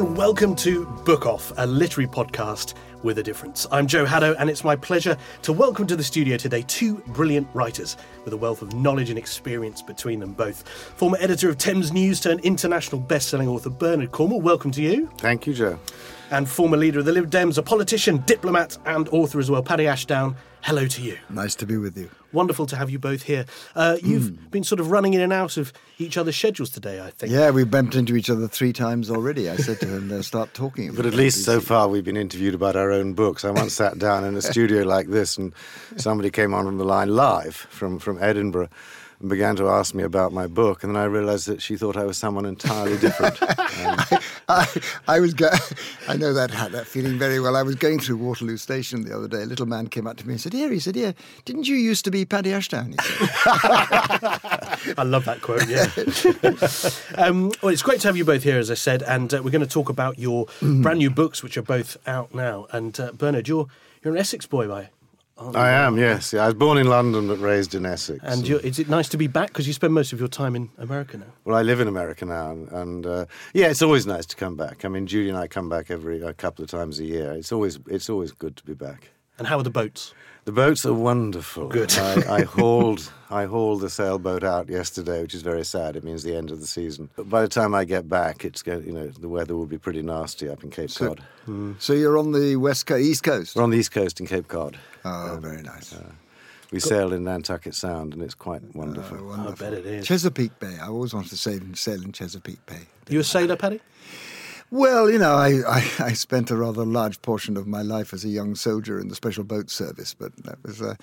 And welcome to Book Off, a literary podcast with a difference. I'm Joe Haddow, and it's my pleasure to welcome to the studio today two brilliant writers with a wealth of knowledge and experience between them both. Former editor of Thames News turned international best-selling author Bernard Cornwell, welcome to you. Thank you, Joe. And former leader of the Lib Dems, a politician, diplomat, and author as well, Paddy Ashdown. Hello to you. Nice to be with you. Wonderful to have you both here. Uh, you've been sort of running in and out of each other's schedules today, I think. Yeah, we bumped into each other three times already. I said to him, "Let's start talking." But at least so far we've been interviewed about our own books. I once sat down in a studio like this and somebody came on from the line live from, from Edinburgh and began to ask me about my book. And then I realized that she thought I was someone entirely different. Um, I, I was. Go- I know that that feeling very well. I was going through Waterloo Station the other day. A little man came up to me and said, "Here," he said, "Here, didn't you used to be Paddy Ashdown?" I love that quote, yeah. um, well, it's great to have you both here, as I said, and uh, we're going to talk about your brand new books, which are both out now. And uh, Bernard, you're, you're an Essex boy, by I am, yes. Yeah, I was born in London but raised in Essex. And you're, is it nice to be back? Because you spend most of your time in America now. Well, I live in America now, and, and uh, yeah, it's always nice to come back. I mean, Judy and I come back every a couple of times a year. It's always it's always good to be back. And how are the boats? The boats are wonderful. Good. I, I hauled I hauled the sailboat out yesterday, which is very sad. It means the end of the season. But by the time I get back, it's going. You know, the weather will be pretty nasty up in Cape Cod. Mm. so you're on the west coast, east coast. We're on the east coast in Cape Cod. Oh, um, very nice. Uh, we sail in Nantucket Sound, and it's quite Oh, wonderful. I bet it is. Chesapeake Bay. I always wanted to sail, sail in Chesapeake Bay. You a sailor, Paddy? Well, you know, I, I, I spent a rather large portion of my life as a young soldier in the Special Boat Service, but that was uh,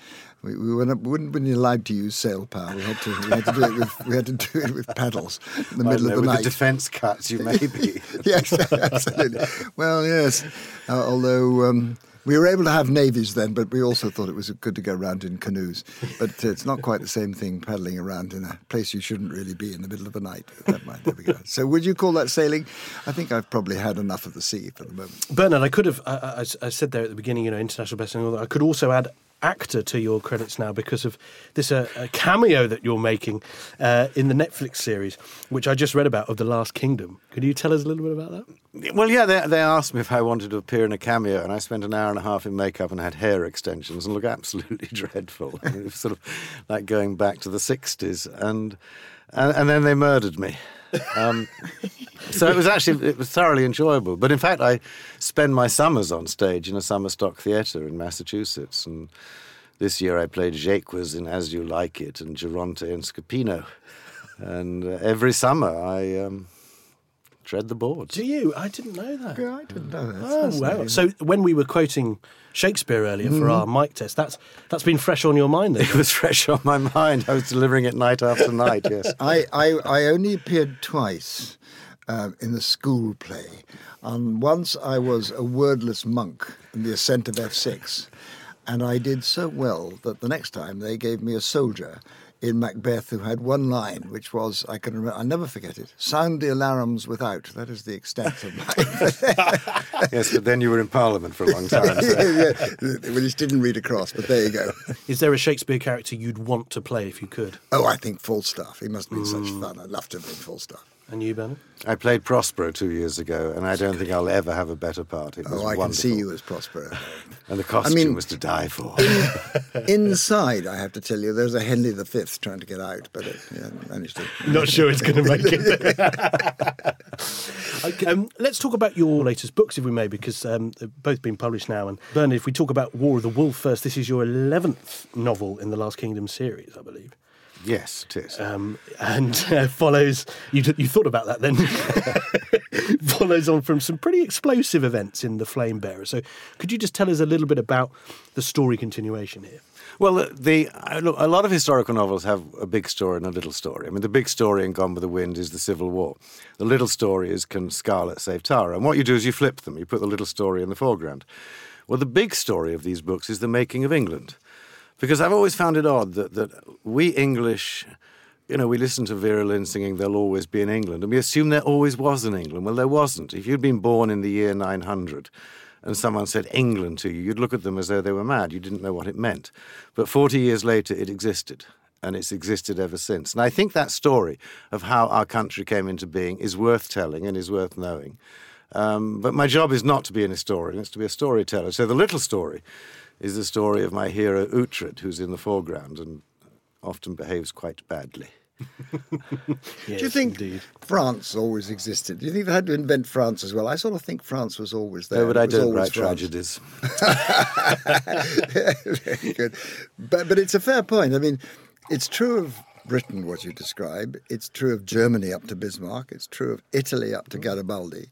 we, we, were not, wouldn't been allowed to use sail power. We had to we had to do it with we had to do it with paddles in the middle know, of the with night. the defence cuts, you may be. yes, absolutely. Well, yes. Uh, although um, we were able to have navies then, but we also thought it was good to go around in canoes. But uh, it's not quite the same thing paddling around in a place you shouldn't really be in the middle of the night. That might, there we go. So, would you call that sailing? I think I've probably had enough of the sea for the moment. Bernard, I could have, I, I, I said there at the beginning, you know, international best-selling author. I could also add actor to your credits now because of this uh, a cameo that you're making uh, in the Netflix series, which I just read about of The Last Kingdom. Could you tell us a little bit about that? Well, yeah, they, they asked me if I wanted to appear in a cameo, and I spent an hour and a half in makeup and had hair extensions and look absolutely dreadful. It was sort of like going back to the 60s. And, and, and then they murdered me. Um, so it was actually it was thoroughly enjoyable. But in fact, I spend my summers on stage in a summer stock theatre in Massachusetts, and this year I played Jaques in As You Like It and Geronte and Scapino, and uh, every summer I um, tread the boards. Do you? I didn't know that. Yeah, I didn't know that. Oh That's wow! So when we were quoting Shakespeare earlier for our mic test, that's that's been fresh on your mind then. It was fresh on my mind. I was delivering it night after night. Yes. I, I, I only appeared twice uh, in the school play. And once I was a wordless monk in the ascent of F6. And I did so well that the next time they gave me a soldier in Macbeth who had one line, which was, I can remember, I'll never forget it, sound the alarums without. That is the extent of my. yes, but then you were in Parliament for a long time. So. yeah, well, he didn't read across, but there you go. Is there a Shakespeare character you'd want to play if you could? Oh, I think Falstaff. He must have been such mm. fun. I'd love to have been Falstaff. And you, Bernard? I played Prospero two years ago, and I don't think I'll ever have a better part. It was Oh, I can see you as Prospero. And the costume mean- was to die for. Inside, I have to tell you, there's a Henry V trying to get out, but it yeah, managed to. Not sure it's going to make it. okay, um, let's talk about your latest books, if we may, because um, they've both been published now. And Bernard, if we talk about War of the Wolf first, this is your 11th novel in the Last Kingdom series, I believe. Yes, it is. Um, and uh, follows, you, you thought about that then, follows on from some pretty explosive events in The Flame Bearer. So could you just tell us a little bit about the story continuation here? Well, the, the a lot of historical novels have a big story and a little story. I mean, the big story in Gone with the Wind is the Civil War. The little story is Can Scarlet save Tara? And what you do is you flip them. You put the little story in the foreground. Well, the big story of these books is the making of England, because I've always found it odd that that we English. You know, we listen to Vera Lynn singing "There'll Always Be in England," and we assume there always was in England. Well, there wasn't. If you'd been born in the year 900, and someone said England to you, you'd look at them as though they were mad. You didn't know what it meant. But 40 years later, it existed, and it's existed ever since. And I think that story of how our country came into being is worth telling and is worth knowing. Um, but my job is not to be an historian, it's to be a storyteller. So the little story is the story of my hero, Uhtred, who's in the foreground and often behaves quite badly. Do you think indeed. France always existed? Do you think they had to invent France as well? I sort of think France was always there. No, but I don't write France. tragedies. Very good. But, but it's a fair point. I mean, it's true of Britain, what you describe. It's true of Germany up to Bismarck. It's true of Italy up to Garibaldi.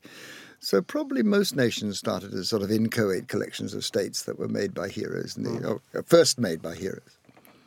So probably most nations started as sort of inchoate collections of states that were made by heroes, and the, hmm. or uh, first made by heroes.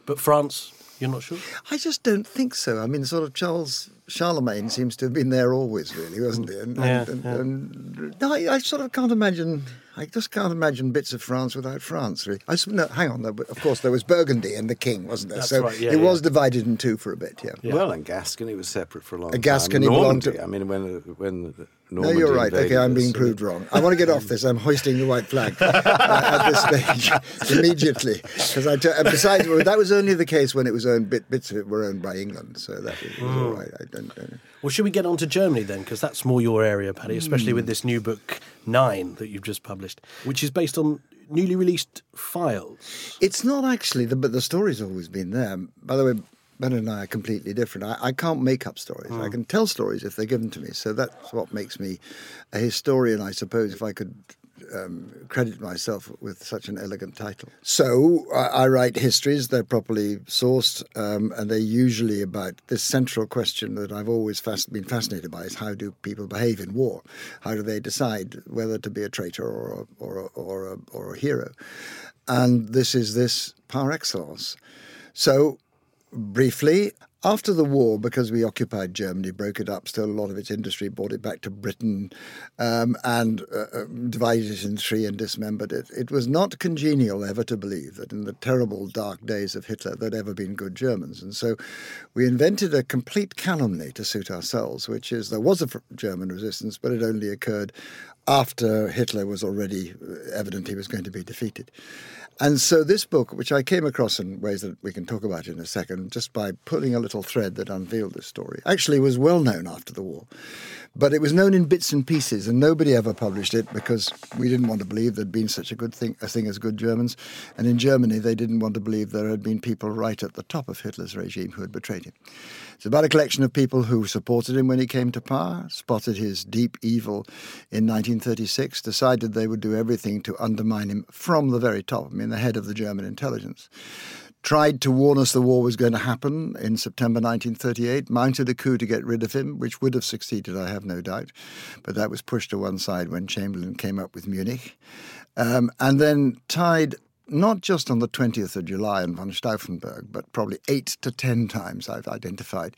But France, you're not sure? I just don't think so. I mean, sort of Charles Charlemagne seems to have been there always, really, wasn't he? And, Yeah, and, yeah. and no, I, I sort of can't imagine. I just can't imagine bits of France without France. Really. I, s- no, hang on. Though, but of course, there was Burgundy and the King, wasn't there? That's so right, yeah, it was divided in two for a bit. Yeah. Well, and Gascony was separate for a long And time. Gascony belonged Normandy, to- I mean, when when Normandy No, you're right. Okay, I'm being proved wrong. I want to get off this. I'm hoisting the white flag uh, at this stage immediately. Because I, t- besides, that was only the case when it was owned. Bit, bits of it were owned by England, so that was, was all right. I don't Well, should we get on to Germany then? Because that's more your area, Paddy, especially Hmm. with this new book, Nine, that you've just published, which is based on newly released files. It's not actually, the, but the story's always been there. By the way, Ben and I are completely different. I, I can't make up stories. I can tell stories if they're given to me. So that's what makes me a historian, I suppose, if I could um, credit myself with such an elegant title. So I, I write histories. They're properly sourced, um, and they're usually about this central question that I've always been fascinated by: is how do people behave in war? How do they decide whether to be a traitor or a, or a, or a, or a hero? And this is this par excellence. So briefly. After the war, because we occupied Germany, broke it up, stole a lot of its industry, brought it back to Britain, um, and uh, uh, divided it in three and dismembered it, it was not congenial ever to believe that in the terrible dark days of Hitler there'd ever been good Germans. And so we invented a complete calumny to suit ourselves, which is there was a German resistance, but it only occurred after Hitler was already uh, evident he was going to be defeated. And so this book, which I came across in ways that we can talk about in a second, just by pulling a little thread that unveiled this story, actually was well known after the war. But it was known in bits and pieces, and nobody ever published it because we didn't want to believe there'd been such a good thing, a thing as good Germans. And in Germany, they didn't want to believe there had been people right at the top of Hitler's regime who had betrayed him. It's about a collection of people who supported him when he came to power, spotted his deep evil in 1936, decided they would do everything to undermine him from the very top, I mean, the head of the German intelligence. Tried to warn us the war was going to happen in September 1938, mounted a coup to get rid of him, which would have succeeded, I have no doubt. But that was pushed to one side when Chamberlain came up with Munich. Um, and then tied not just on the 20th of July in von Stauffenberg, but probably eight to ten times I've identified,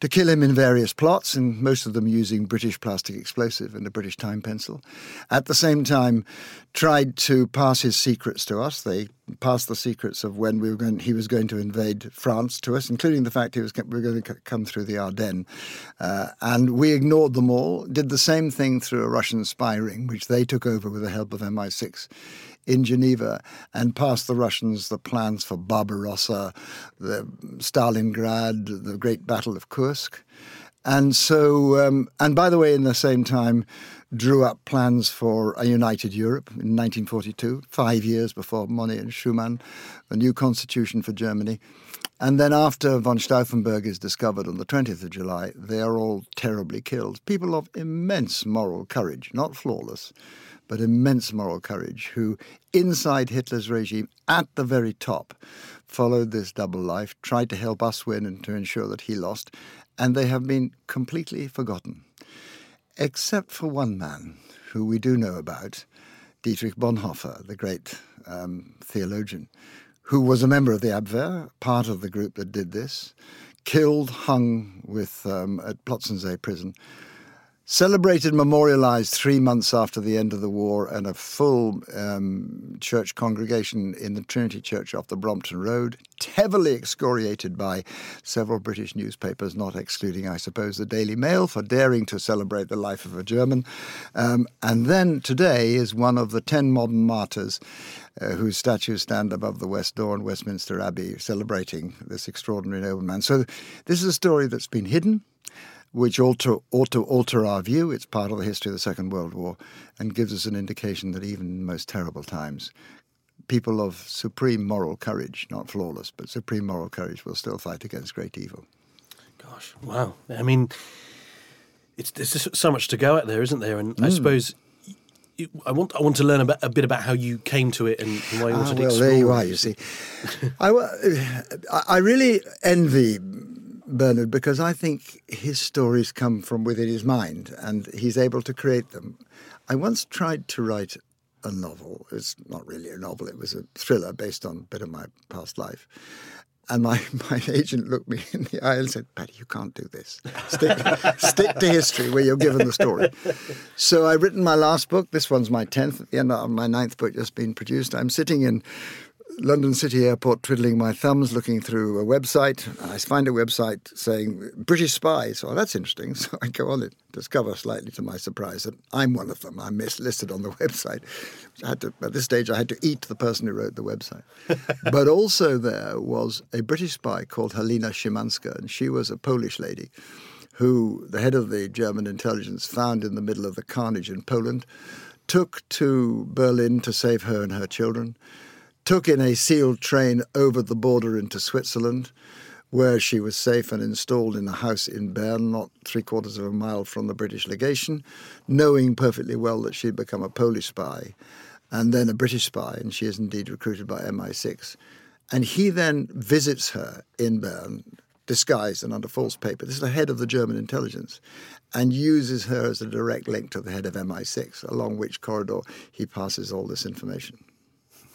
to kill him in various plots, and most of them using British plastic explosive and a British time pencil. At the same time, tried to pass his secrets to us. They passed the secrets of when we were going, he was going to invade France to us, including the fact he was we were going to come through the Ardennes. Uh, and we ignored them all, did the same thing through a Russian spy ring, which they took over with the help of MI6 in Geneva and passed the Russians the plans for Barbarossa, the Stalingrad, the Great Battle of Kursk. And so, um, and by the way, in the same time, drew up plans for a united Europe in 1942, five years before Monnet and Schuman, a new constitution for Germany. And then after von Stauffenberg is discovered on the 20th of July, they are all terribly killed. People of immense moral courage, not flawless, but immense moral courage, who, inside Hitler's regime, at the very top, followed this double life, tried to help us win and to ensure that he lost, and they have been completely forgotten. Except for one man who we do know about, Dietrich Bonhoeffer, the great um, theologian, who was a member of the Abwehr, part of the group that did this, killed, hung with um, at Plötzensee prison Celebrated, memorialized three months after the end of the war, and a full um, church congregation in the Trinity Church off the Brompton Road, heavily excoriated by several British newspapers, not excluding, I suppose, the Daily Mail, for daring to celebrate the life of a German. Um, and then today is one of the ten modern martyrs uh, whose statues stand above the West Door in Westminster Abbey, celebrating this extraordinary nobleman. So this is a story that's been hidden which ought to, ought to alter our view. It's part of the history of the Second World War and gives us an indication that even in most terrible times, people of supreme moral courage, not flawless, but supreme moral courage, will still fight against great evil. Gosh, wow. I mean, it's, there's just so much to go at there, isn't there? And mm. I suppose I want I want to learn about, a bit about how you came to it and, why you wanted ah, to well, explore. there you are. You see, I, I really envy Bernard because I think his stories come from within his mind and he's able to create them. I once tried to write a novel. It's not really a novel, it was a thriller based on a bit of my past life. And my, my agent looked me in the eye and said, Paddy, you can't do this. Stick, stick to history where you're given the story. So I've written my last book. This one's my 10th. At the end of my ninth book just been produced. I'm sitting in London City Airport, twiddling my thumbs, looking through a website. I find a website saying British spies. Oh, that's interesting. So I go on it, discover slightly to my surprise that I'm one of them. I'm mislisted on the website. I had to, at this stage, I had to eat the person who wrote the website. but also there was a British spy called Halina Szymanska, and she was a Polish lady who the head of the German intelligence found in the middle of the carnage in Poland, took to Berlin to save her and her children took in a sealed train over the border into Switzerland, where she was safe and installed in a house in Bern, not three quarters of a mile from the British legation, knowing perfectly well that she'd become a Polish spy and then a British spy, and she is indeed recruited by MI6. And he then visits her in Bern, disguised and under false paper. This is the head of the German intelligence, and uses her as a direct link to the head of MI6, along which corridor he passes all this information.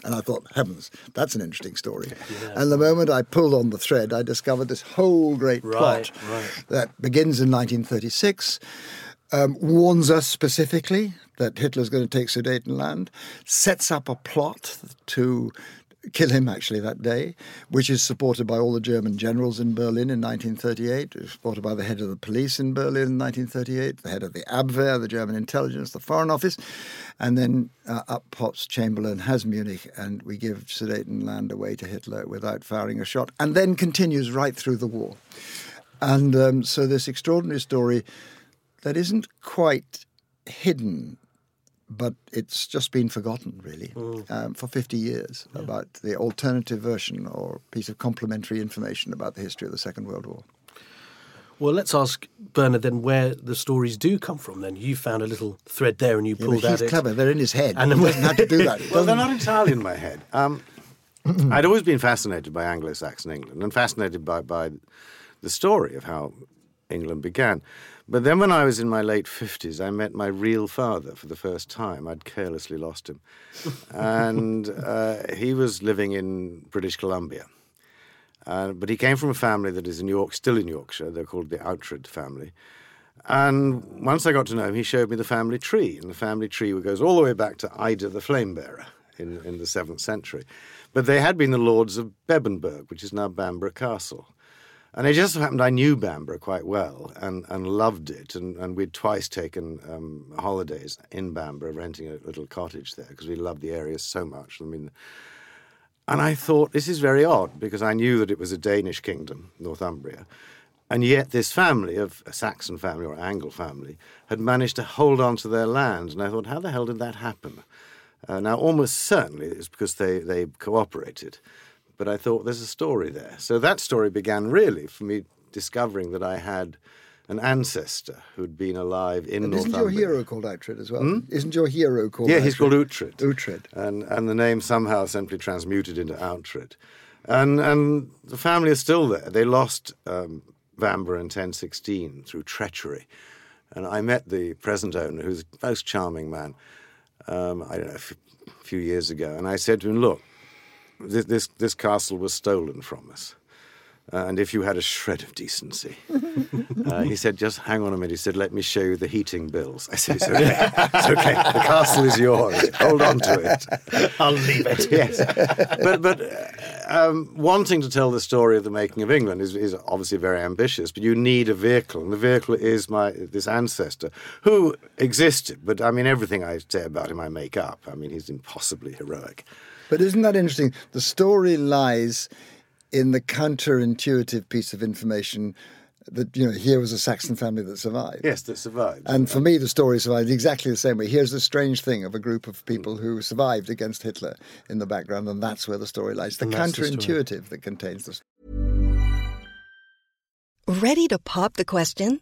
And I thought, heavens, that's an interesting story. Yeah. And the moment I pulled on the thread, I discovered this whole great right, plot right. that begins in 1936, um, warns us specifically that Hitler's going to take Sudetenland, sets up a plot to kill him actually that day, which is supported by all the German generals in Berlin in 1938, supported by the head of the police in Berlin in 1938, the head of the Abwehr, the German intelligence, the Foreign Office, and then uh, up pops Chamberlain, has Munich, and we give Sudetenland away to Hitler without firing a shot, and then continues right through the war. And um, so this extraordinary story that isn't quite hidden but it's just been forgotten, really, mm. um, for 50 years yeah. about the alternative version or piece of complementary information about the history of the Second World War. Well, let's ask Bernard then where the stories do come from. Then you found a little thread there and you yeah, pulled out. He's clever. They're in his head. And he doesn't have to do that. well, they're not entirely in my head. Um, I'd always been fascinated by Anglo-Saxon England and fascinated by by the story of how England began. But then when I was in my late 50s, I met my real father for the first time. I'd carelessly lost him. and uh, he was living in British Columbia. Uh, but he came from a family that is in York, still in Yorkshire. They're called the Oughtred family. And once I got to know him, he showed me the family tree. And the family tree goes all the way back to Ida the Flame Bearer in, in the 7th century. But they had been the lords of Bebbanburg, which is now Bamburgh Castle. And it just so happened I knew Bamburgh quite well and, and loved it. And, and we'd twice taken um, holidays in Bamburgh, renting a little cottage there because we loved the area so much. I mean, and I thought, this is very odd because I knew that it was a Danish kingdom, Northumbria. And yet, this family of a Saxon family or Angle family had managed to hold on to their land. And I thought, how the hell did that happen? Uh, now, almost certainly it's because they, they cooperated. But I thought there's a story there. So that story began really for me discovering that I had an ancestor who'd been alive in and. Isn't your hero called Uhtred as well? Hmm? Isn't your hero called Yeah, he's called Uhtred. Uhtred. And, and the name somehow simply transmuted into Uhtred. And, and the family is still there. They lost um, Bamburgh in 1016 through treachery. And I met the present owner, who's a most charming man, um, I don't know, a few years ago. And I said to him, look, this, this, this castle was stolen from us. Uh, and if you had a shred of decency. Uh, he said, just hang on a minute. He said, let me show you the heating bills. I said, it's okay. it's okay. The castle is yours. Hold on to it. I'll leave it. yes. But, but uh, um, wanting to tell the story of the making of England is, is obviously very ambitious, but you need a vehicle. And the vehicle is my this ancestor who existed. But I mean, everything I say about him, I make up. I mean, he's impossibly heroic. But isn't that interesting? The story lies in the counterintuitive piece of information that you know here was a Saxon family that survived. Yes, that survived. And for me, the story survived exactly the same way. Here's the strange thing of a group of people who survived against Hitler in the background, and that's where the story lies. The counterintuitive the that contains the. Ready to pop the question?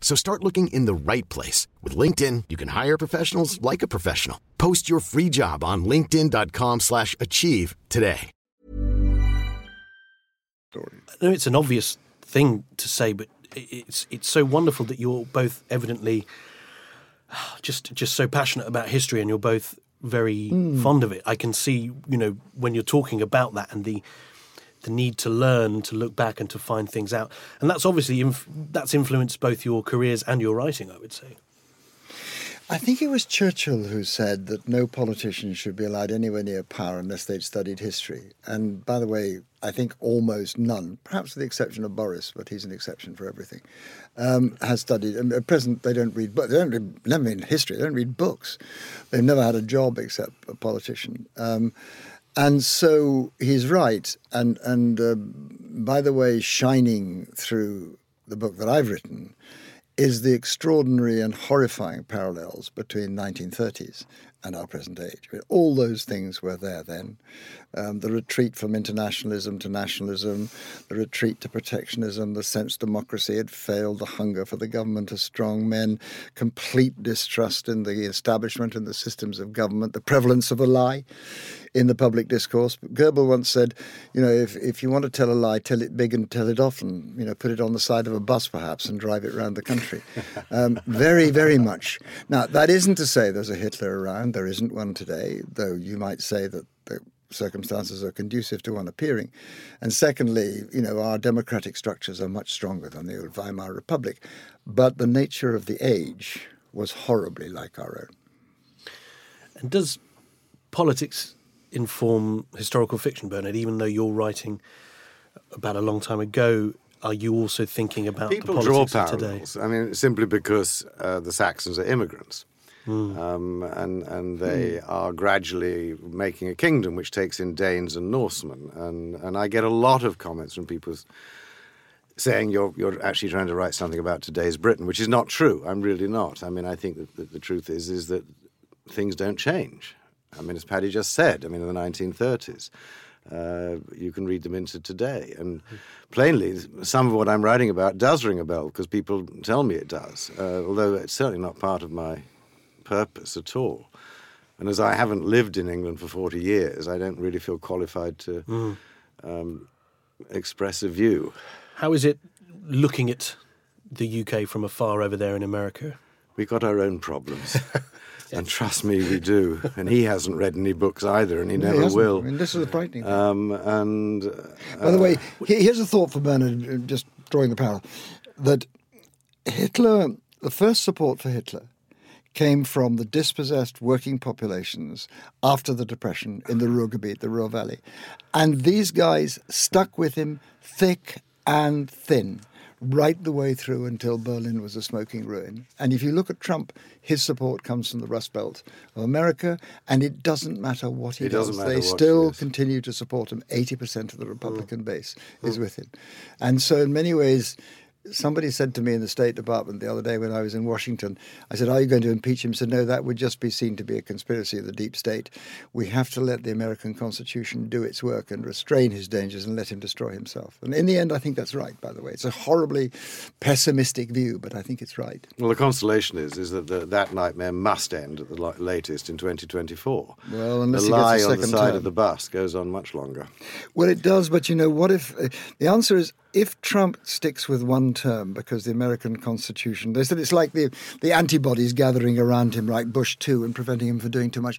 So start looking in the right place. With LinkedIn, you can hire professionals like a professional. Post your free job on linkedin.com slash achieve today. I know it's an obvious thing to say, but it's it's so wonderful that you're both evidently just just so passionate about history and you're both very mm. fond of it. I can see, you know, when you're talking about that and the the need to learn, to look back and to find things out. And that's obviously inf- that's influenced both your careers and your writing, I would say. I think it was Churchill who said that no politician should be allowed anywhere near power unless they'd studied history. And by the way, I think almost none, perhaps with the exception of Boris, but he's an exception for everything, um, has studied. And at present, they don't read books. They don't read, never history. They don't read books. They've never had a job except a politician. Um, and so he's right. And and uh, by the way, shining through the book that I've written is the extraordinary and horrifying parallels between 1930s and our present age. All those things were there then. Um, the retreat from internationalism to nationalism, the retreat to protectionism, the sense democracy had failed, the hunger for the government of strong men, complete distrust in the establishment and the systems of government, the prevalence of a lie in the public discourse. But Goebbels once said, you know, if, if you want to tell a lie, tell it big and tell it often. You know, put it on the side of a bus perhaps and drive it around the country. Um, very, very much. Now, that isn't to say there's a Hitler around. There isn't one today, though you might say that the circumstances are conducive to one appearing. And secondly, you know, our democratic structures are much stronger than the old Weimar Republic. But the nature of the age was horribly like our own. And does politics inform historical fiction, Bernard? Even though you're writing about a long time ago, are you also thinking about People the draw politics of today? parallels. I mean, simply because uh, the Saxons are immigrants. Um, and and they are gradually making a kingdom which takes in Danes and Norsemen, and and I get a lot of comments from people saying you're you're actually trying to write something about today's Britain, which is not true. I'm really not. I mean, I think that the, the truth is is that things don't change. I mean, as Paddy just said, I mean, in the 1930s, uh, you can read them into today. And plainly, some of what I'm writing about does ring a bell because people tell me it does, uh, although it's certainly not part of my purpose at all. And as I haven't lived in England for 40 years, I don't really feel qualified to um, express a view. How is it looking at the UK from afar over there in America? We've got our own problems. and trust me, we do. And he hasn't read any books either, and he No, he never hasn't. will. I mean, this is the frightening thing. Um, and uh, By the way, here's a thought for Bernard, uh, just drawing the parallel, that Hitler, the first support for Hitler came from the dispossessed working populations after the Depression in the Ruhrgebiet, the Ruhr Valley. And these guys stuck with him thick and thin right the way through until Berlin was a smoking ruin. And if you look at Trump, his support comes from the Rust Belt of America, and it doesn't matter what he It does. They still continue to support him. 80% of the Republican base is with him. And so, in many ways, somebody said to me in the State Department the other day when I was in Washington, I said, Are you going to impeach him? He said, No, that would just be seen to be a conspiracy of the deep state. We have to let the American Constitution do its work and restrain his dangers and let him destroy himself. And in the end, I think that's right, by the way. It's a horribly pessimistic view, but I think it's right. well, the consolation is is that the, that nightmare must end at the latest in 2024. Well, unless the he gets a lie on the side term. of the bus goes on much longer. Well, it does, but you know, what if uh, the answer is if Trump sticks with one term because the American Constitution, they said it's like the, the antibodies gathering around him, like Bush too, and preventing him from doing too much.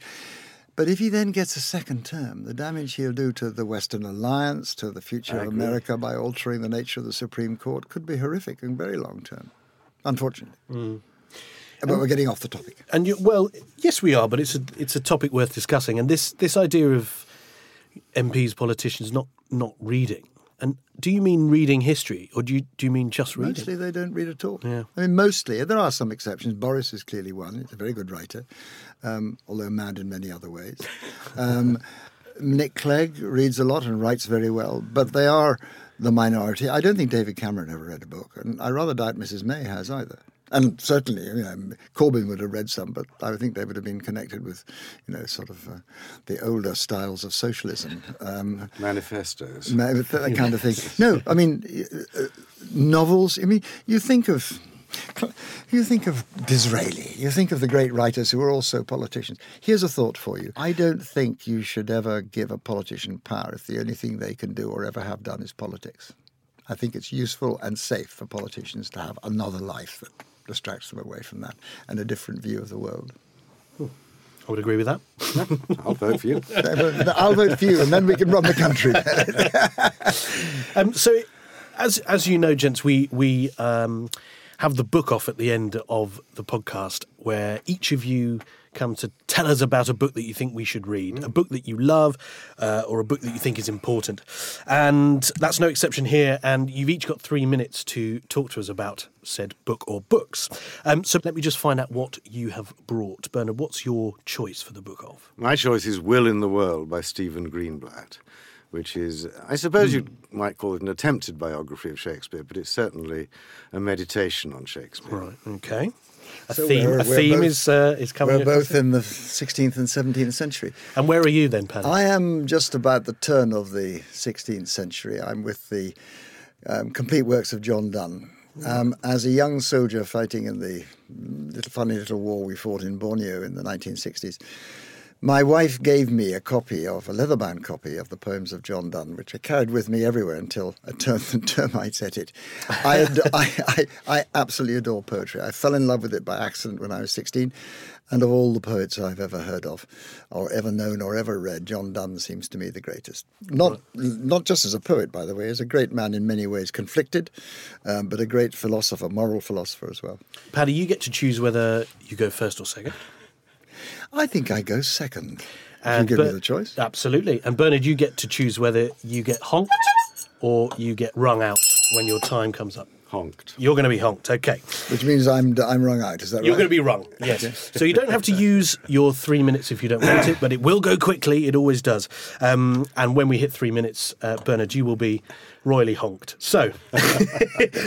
But if he then gets a second term, the damage he'll do to the Western alliance, to the future of America by altering the nature of the Supreme Court could be horrific and very long term, unfortunately. Mm. But we're getting off the topic. And you, well, yes, we are, but it's a it's a topic worth discussing. And this this idea of MPs, politicians not not reading. And do you mean reading history, or do you do you mean just reading? Mostly they don't read at all. Yeah. I mean, mostly. There are some exceptions. Boris is clearly one. He's a very good writer, um, although mad in many other ways. Um, Nick Clegg reads a lot and writes very well, but they are the minority. I don't think David Cameron ever read a book, and I rather doubt Mrs. May has either. And certainly, you know, Corbyn would have read some, but I think they would have been connected with, you know, sort of uh, the older styles of socialism. Um, Manifestos. Ma- that kind of thing. No, I mean uh, novels. I mean, you think of. You think of Disraeli, you think of the great writers who are also politicians. Here's a thought for you. I don't think you should ever give a politician power if the only thing they can do or ever have done is politics. I think it's useful and safe for politicians to have another life that distracts them away from that and a different view of the world. I would agree with that. I'll vote for you. I'll vote for you and then we can run the country. Um, so, as as you know, gents, we we um, have the book off at the end of the podcast, where each of you come to tell us about a book that you think we should read, a book that you love, uh, or a book that you think is important. And that's no exception here. And you've each got three minutes to talk to us about said book or books. Um, so let me just find out what you have brought, Bernard. What's your choice for the book of? My choice is Will in the World by Stephen Greenblatt, which is, I suppose you might call it an attempted biography of Shakespeare, but it's certainly a meditation on Shakespeare. Right. Okay. A So theme, we're- a we're theme both- is uh, is coming. We're both in the 16th and 17th century. And where are you then, Paddy? I am just about the turn of the 16th century. I'm with the um, complete works of John Donne. Um, as a young soldier fighting in the little funny little war we fought in Borneo in the 1960s, my wife gave me a copy of a leather-bound copy of the poems of John Donne, which I carried with me everywhere until a term, termites ate it. I, ad- I, I, I absolutely adore poetry. I fell in love with it by accident when I was 16, and of all the poets I've ever heard of, or ever known, or ever read, John Donne seems to me the greatest. Not not just as a poet, by the way, as a great man in many ways, conflicted, um, but a great philosopher, moral philosopher as well. Paddy, you get to choose whether you go first or second. I think I go second. If you And give me the choice. Absolutely. And Bernard, you get to choose whether you get honked or you get rung out when your time comes up. Honked. You're going to be honked. Okay. Which means I'm I'm wrung out. Is that right? You're right? going to be wrong. Yes. so you don't have to use your three minutes if you don't want it, but it will go quickly. It always does. Um, and when we hit three minutes, uh, Bernard, you will be royally honked. So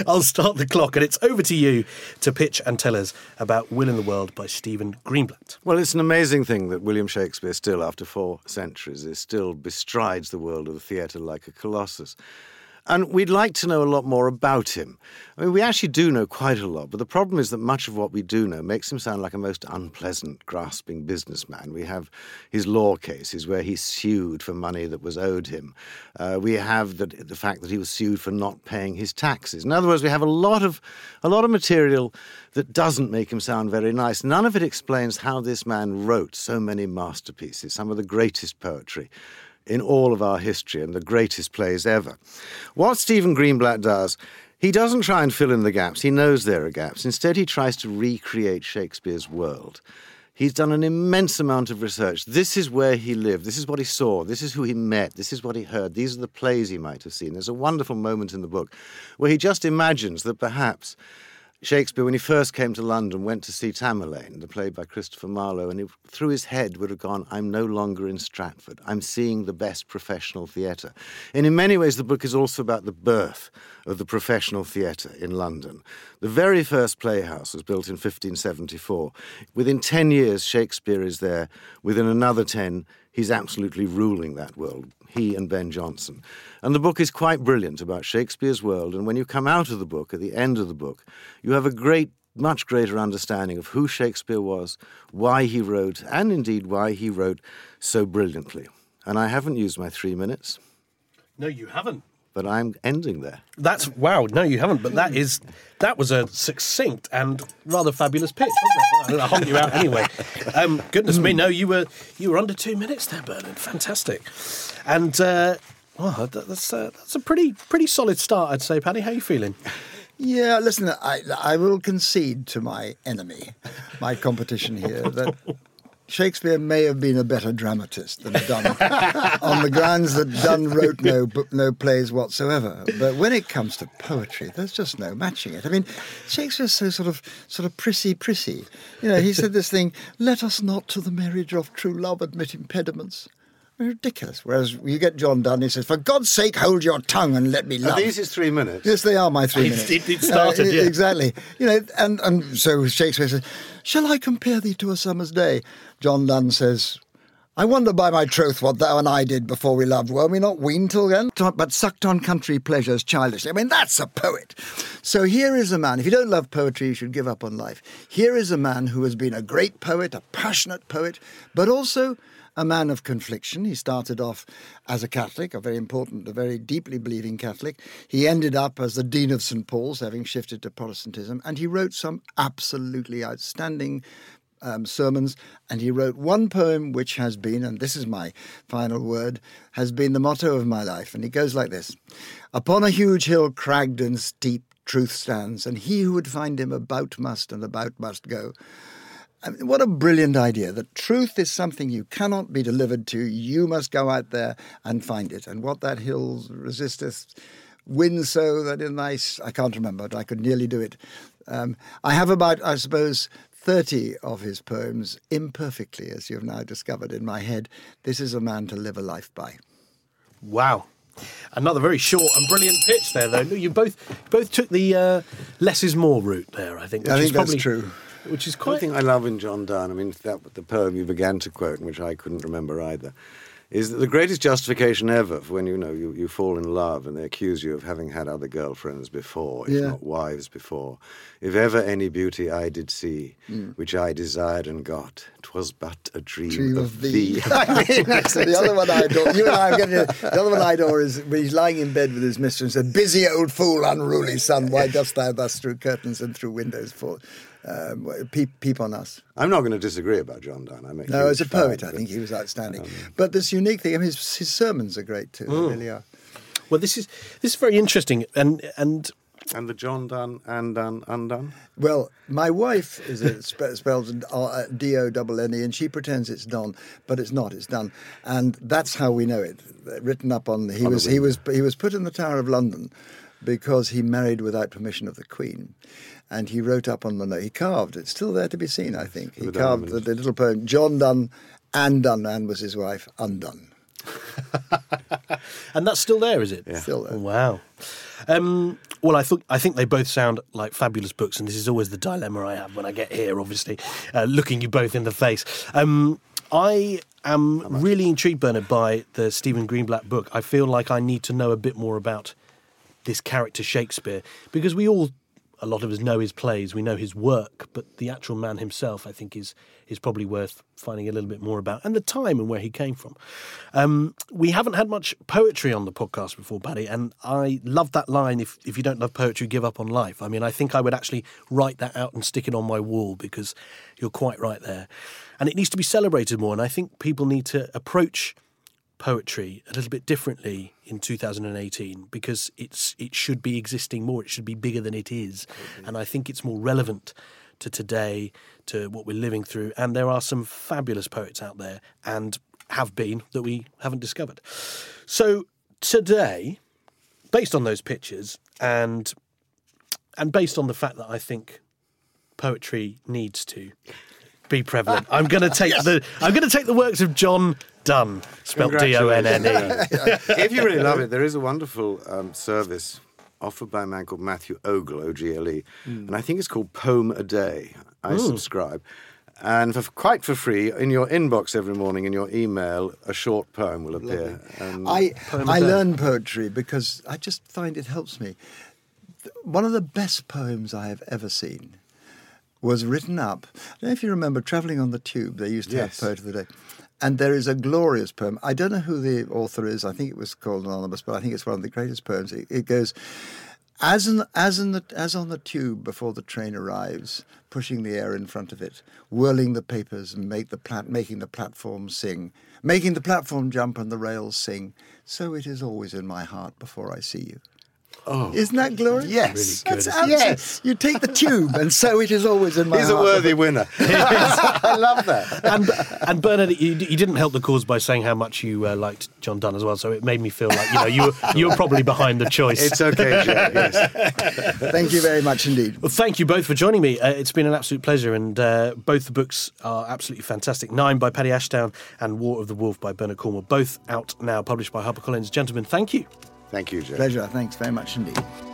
I'll start the clock, and it's over to you to pitch and tell us about Will in the World by Stephen Greenblatt. Well, it's an amazing thing that William Shakespeare, still after four centuries, is still bestrides the world of the theatre like a colossus. And we'd like to know a lot more about him. I mean, we actually do know quite a lot, but the problem is that much of what we do know makes him sound like a most unpleasant, grasping businessman. We have his law cases where he sued for money that was owed him. Uh, we have the, the fact that he was sued for not paying his taxes. In other words, we have a lot of a lot of material that doesn't make him sound very nice. None of it explains how this man wrote so many masterpieces, some of the greatest poetry in all of our history and the greatest plays ever. What Stephen Greenblatt does, he doesn't try and fill in the gaps. He knows there are gaps. Instead, he tries to recreate Shakespeare's world. He's done an immense amount of research. This is where he lived. This is what he saw. This is who he met. This is what he heard. These are the plays he might have seen. There's a wonderful moment in the book where he just imagines that perhaps Shakespeare, when he first came to London, went to see Tamerlane, the play by Christopher Marlowe, and he, through his head would have gone, I'm no longer in Stratford. I'm seeing the best professional theatre. And in many ways, the book is also about the birth of the professional theatre in London. The very first playhouse was built in 1574. Within 10 years, Shakespeare is there. Within another 10, he's absolutely ruling that world, he and Ben Jonson. And the book is quite brilliant about Shakespeare's world. And when you come out of the book, at the end of the book, you have a great, much greater understanding of who Shakespeare was, why he wrote, and indeed why he wrote so brilliantly. And I haven't used my three minutes, No, you haven't. But I'm ending there. That's wow. No, you haven't. But that is that was a succinct and rather fabulous pitch, wasn't it? I honk you out anyway. Um, goodness me, no, you were you were under two minutes there, Bernard. Fantastic. And uh, well, that- that's uh, that's a pretty pretty solid start, I'd say. Paddy, how you feeling? Yeah, listen, I, I will concede to my enemy, my competition here, that Shakespeare may have been a better dramatist than Donne, on the grounds that Donne wrote no no plays whatsoever. But when it comes to poetry, there's just no matching it. I mean, Shakespeare's so sort of sort of prissy, prissy. You know, he said this thing: "Let us not to the marriage of true love admit impediments." Ridiculous. Whereas you get John Donne, he says, "For God's sake, hold your tongue and let me Are love." these his three minutes? Yes, they are my three It- minutes. it- it started, Uh, yeah. Exactly. You know, and, and so Shakespeare says, Shall I compare thee to a summer's day? John Donne says, I wonder by my troth what thou and I did before we loved. Were we not weaned till then? But sucked on country pleasures childishly. I mean, that's a poet. So here is a man, if you don't love poetry, you should give up on life. Here is a man who has been a great poet, a passionate poet, but also a man of confliction. He started off as a Catholic, a very important, a very deeply believing Catholic. He ended up as the Dean of St. Paul's, having shifted to Protestantism, and he wrote some absolutely outstanding um, sermons, and he wrote one poem which has been, and this is my final word, has been the motto of my life. And it goes like this Upon a huge hill, cragged and steep, truth stands, and he who would find him about must, and about must go. I mean, what a brilliant idea that truth is something you cannot be delivered to. You must go out there and find it. And what that hill resisteth, win so that in thy. I can't remember, but I could nearly do it. Um, I have about, I suppose, 30 of his poems imperfectly, as you've now discovered in my head. This is a man to live a life by. Wow. Another very short and brilliant pitch there, though. You both both took the uh, less is more route there. I think. I which think is that's probably, true. Which is One quite. thing I love in John Donne, I mean, that the poem you began to quote, which I couldn't remember either, is that the greatest justification ever for when you know you, you fall in love and they accuse you of having had other girlfriends before, if Yeah. not wives before. If ever any beauty I did see, mm. which I desired and got, 'twas but a dream, Dream of, of thee. thee. I mean, the other one I adore. You and I are getting the other one I adore is when he's lying in bed with his mistress and said, "Busy old fool, unruly son, why dost thou thus through curtains and through windows fall? Um, peep, peep on us." I'm not going to disagree about John Donne. I'm a No, as a poet, fan, I but- think he was outstanding. but this unique thing, I mean, his, his sermons are great too. Mm. They really are. Well, this is this is very interesting, and and And the John Donne, Anne Donne, Undone? Well, my wife is a, spe- spelled uh, D O double N E, and she pretends it's Don, but it's not. It's done, and that's how we know it. Written up on he was he was he was put in the Tower of London because he married without permission of the Queen, and he wrote up on the note. He carved. It's still there to be seen. I think he carved the, the little poem. John Donne, Anne Donne, and was his wife. Undone. and that's still there, is it? Still there. Wow. Um, well, I think I think they both sound like fabulous books, and this is always the dilemma I have when I get here. Obviously, uh, looking you both in the face. Um, I am really intrigued, Bernard, by the Stephen Greenblatt book. I feel like I need to know a bit more about this character Shakespeare because we all, a lot of us know his plays, we know his work, but the actual man himself, I think, is is probably worth finding a little bit more about, and the time and where he came from. Um, we haven't had much poetry on the podcast before, Paddy, and I love that line. If if you don't love poetry, give up on life. I mean, I think I would actually write that out and stick it on my wall because you're quite right there, and it needs to be celebrated more. And I think people need to approach poetry a little bit differently in 2018 because it's it should be existing more it should be bigger than it is. Mm-hmm. And i think it's more relevant to today to what we're living through. And there are some fabulous poets out there and have been that we haven't discovered. So today based on those pictures and and based on the fact that i think poetry needs to be prevalent. I'm going to take the I'm going to take the works of John Donne, spelled D O N N E. if you really love it, there is a wonderful um, service offered by a man called Matthew Ogle, O G L E, Hmm. and I think it's called Poem a Day. I subscribe. And for, quite for free, in your inbox every morning, in your email, a short poem will appear. And I Poem a I day. learn poetry because I just find it helps me. One of the best poems I have ever seen was written up. I don't know if you remember travelling on the tube. They used to Yes. have poet of the day. And there is a glorious poem. I don't know who the author is. I think it was called Anonymous, but I think it's one of the greatest poems. It, it goes, as in, as in the as on the tube before the train arrives, pushing the air in front of it, whirling the papers and make the plat- making the platform sing, making the platform jump and the rails sing. So it is always in my heart before I see you. Oh, isn't that glorious? Yes. That's Really absolute- Yes. You take the tube, and so it is always in my He's a worthy winner. I love that. And and Bernard, you, you didn't help the cause by saying how much you uh, liked John Donne as well. So it made me feel like you know you were you were probably behind the choice. It's okay, Joe. Yes. Thank you very much indeed. Well, thank you both for joining me. Uh, it's been an absolute pleasure, and uh, both the books are absolutely fantastic. Nine by Paddy Ashdown and War of the Wolf by Bernard Cornwell, both out now, published by HarperCollins. Gentlemen, thank you. Thank you. Pleasure. Thanks very much indeed.